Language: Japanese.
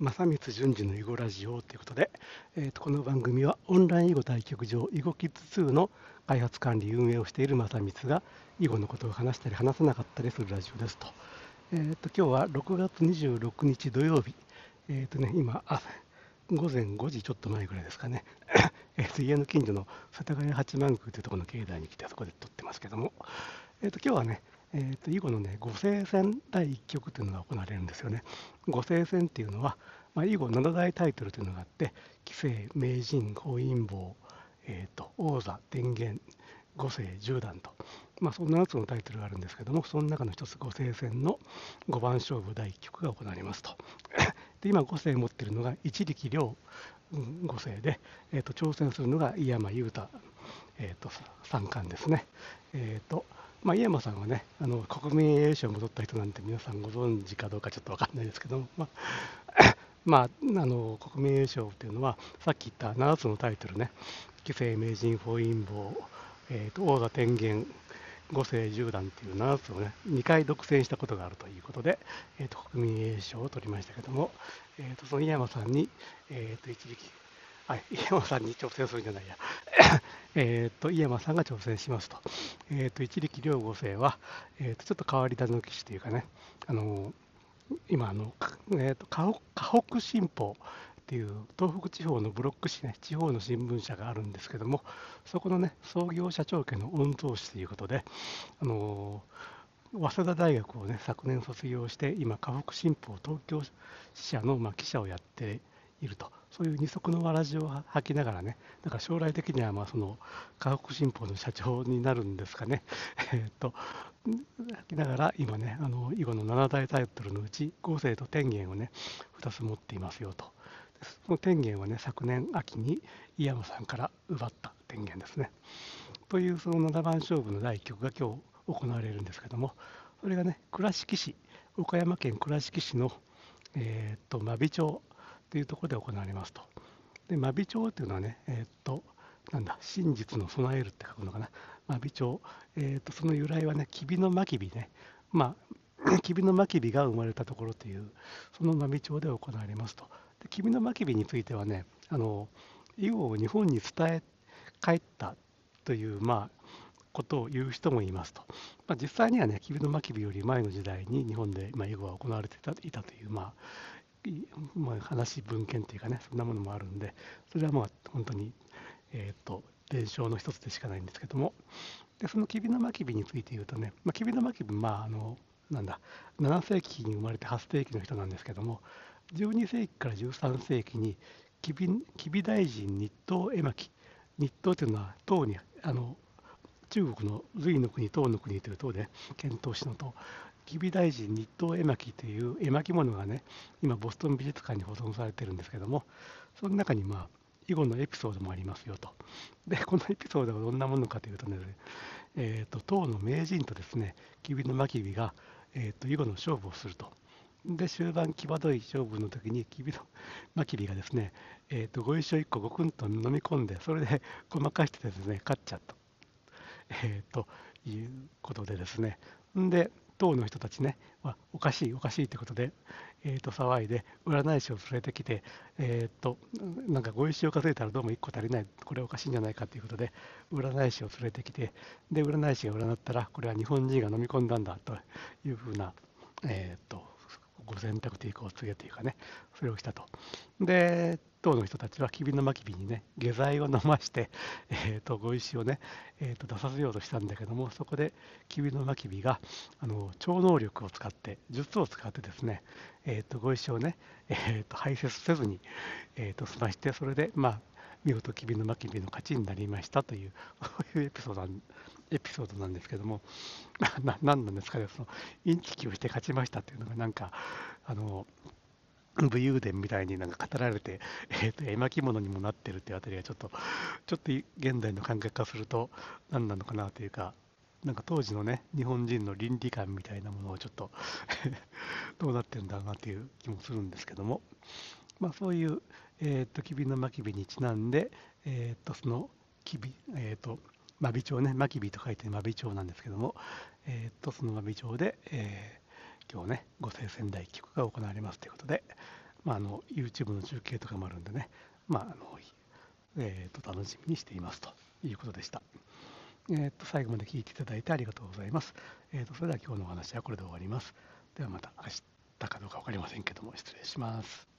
正光順次の囲碁ラジオということで、えー、とこの番組はオンライン囲碁対局場囲碁キッズ2の開発管理運営をしている正光が囲碁のことを話したり話さなかったりするラジオですと。えー、と今日は6月26日土曜日、えーとね、今あ午前5時ちょっと前ぐらいですかね、え、と家の近所の世田谷八幡宮というところの境内に来てそこで撮ってますけども、えー、と今日はねえーと、囲碁のね、五星戦第1局というのが行われるんですよね。五星戦っていうのは、まあ、囲碁7大タイトルというのがあって、棋聖、名人、本因坊、えーと、王座、天元、五星、十段と、まあ、そんな7つのタイトルがあるんですけども、その中の一つ、五星戦の5番勝負第1局が行われますと。で今、五星持ってるのが一力遼五星で、えーと、挑戦するのが井山裕太、えーと、三冠ですね。えーとまあ、井山さんはね、あの国民栄誉賞を戻った人なんて皆さんご存知かどうかちょっと分かんないですけど、まあ、まあ、あの国民栄誉賞っていうのは、さっき言った7つのタイトルね、棋聖、名人、本因坊、えーと、王座天元、五世十段っていう7つをね、2回独占したことがあるということで、えーと、国民栄誉賞を取りましたけども、えーと、その井山さんに、えー、と一時期、はい、井山さんに挑戦するんじゃないや、えっと井山さんが挑戦しますと。えっ、ー、と一力遼五世は、えー、とちょっと変わり種の棋士というかね、あの今あの、えーと、河北新報っていう東北地方のブロック紙ね、地方の新聞社があるんですけども、そこのね、創業社長家の御曹司ということで、あの早稲田大学をね、昨年卒業して、今、河北新報東京支社の、まあ、記者をやっていると。そういう二足のわらじを履きながらね、だから将来的にはまあその科学新報の社長になるんですかね、えっと、履きながら今ね、あの囲碁の7大タイトルのうち、合成と天元をね、2つ持っていますよと。その天元はね、昨年秋に井山さんから奪った天元ですね。というその7番勝負の第1局が今日行われるんですけども、それがね、倉敷市、岡山県倉敷市の、えー、っと真備町というところで行われますと。で、真備町というのはね、えー、っと、なんだ、真実の備えるって書くのかな。真備町。えー、っと、その由来はね、吉備の真備ね。まあ、吉備の真備が生まれたところという、その真備町で行われますと。で、吉備の真備についてはね、あの、以後日本に伝え帰ったという、まあ、ことを言う人もいますと。まあ、実際にはね、吉備の真備より前の時代に日本で、まあ、囲碁は行われていたという、まあ、まあ、話、文献っていうかね、そんなものもあるんで、それはまあ本当に、えっ、ー、と、伝承の一つでしかないんですけども、でその吉備の真備について言うとね、まあ、吉備の真備、まあ、あの、なんだ、7世紀に生まれて8世紀の人なんですけども、12世紀から13世紀に吉備、吉備大臣日東絵巻、日東というのは唐に、あの、中国の隋の国、唐の国という唐で、遣唐使の唐、吉備大臣日東絵巻という絵巻物がね、今、ボストン美術館に保存されてるんですけども、その中に、まあ、囲碁のエピソードもありますよと。で、このエピソードがどんなものかというとね、えーと、唐の名人とですね、吉備の真備が、えーと、囲碁の勝負をすると。で、終盤、際どい勝負の時に、吉備の真備がですね、えーと、ご一緒1個ごくんと飲み込んで、それでごまかしてですね、勝っちゃった。えー、ということでですね。んで、党の人たちね、まおかしい、おかしいということで、えー、と騒いで、占い師を連れてきて、えー、となんかご石を数えたらどうも1個足りない、これおかしいんじゃないかということで、占い師を連れてきて、で占い師が占ったら、これは日本人が飲み込んだんだというふうな、えー、とご選択というか、お告げというかね、それをしたと。で、党の人たちは、吉備の真備にね、下剤を飲まして、えー、とご石をね、えー、と出させようとしたんだけども、そこで吉備の真備があの超能力を使って、術を使ってですね、えー、とご石をね、えー、と排泄せずに、えー、と済まして、それで、まあ、見事、吉備の真備の勝ちになりましたという、そういうエピソードエピソードなんですけども、な何なんですかね、そのインチキをして勝ちましたっていうのが、なんか、あの、武勇伝みたいになんか語られて、えー、と絵巻物にもなってるっていうあたりがちょっと、ちょっと現代の感覚化すると何なのかなというか、なんか当時のね、日本人の倫理観みたいなものをちょっと どうなってるんだろうなという気もするんですけども、まあそういう、えっ、ー、と、吉備の真備にちなんで、えっ、と、その、吉備、えっ、ー、と、真備町ね、真備と書いて真備町なんですけども、えっ、と、その真備町で、えー、今日ね、五星仙台局が行われますということで、まあ、あの YouTube の中継とかもあるんでね、まああのえー、と楽しみにしていますということでした。えー、と最後まで聞いていただいてありがとうございます。えー、とそれでは今日のお話はこれで終わります。ではまた明日かどうか分かりませんけども失礼します。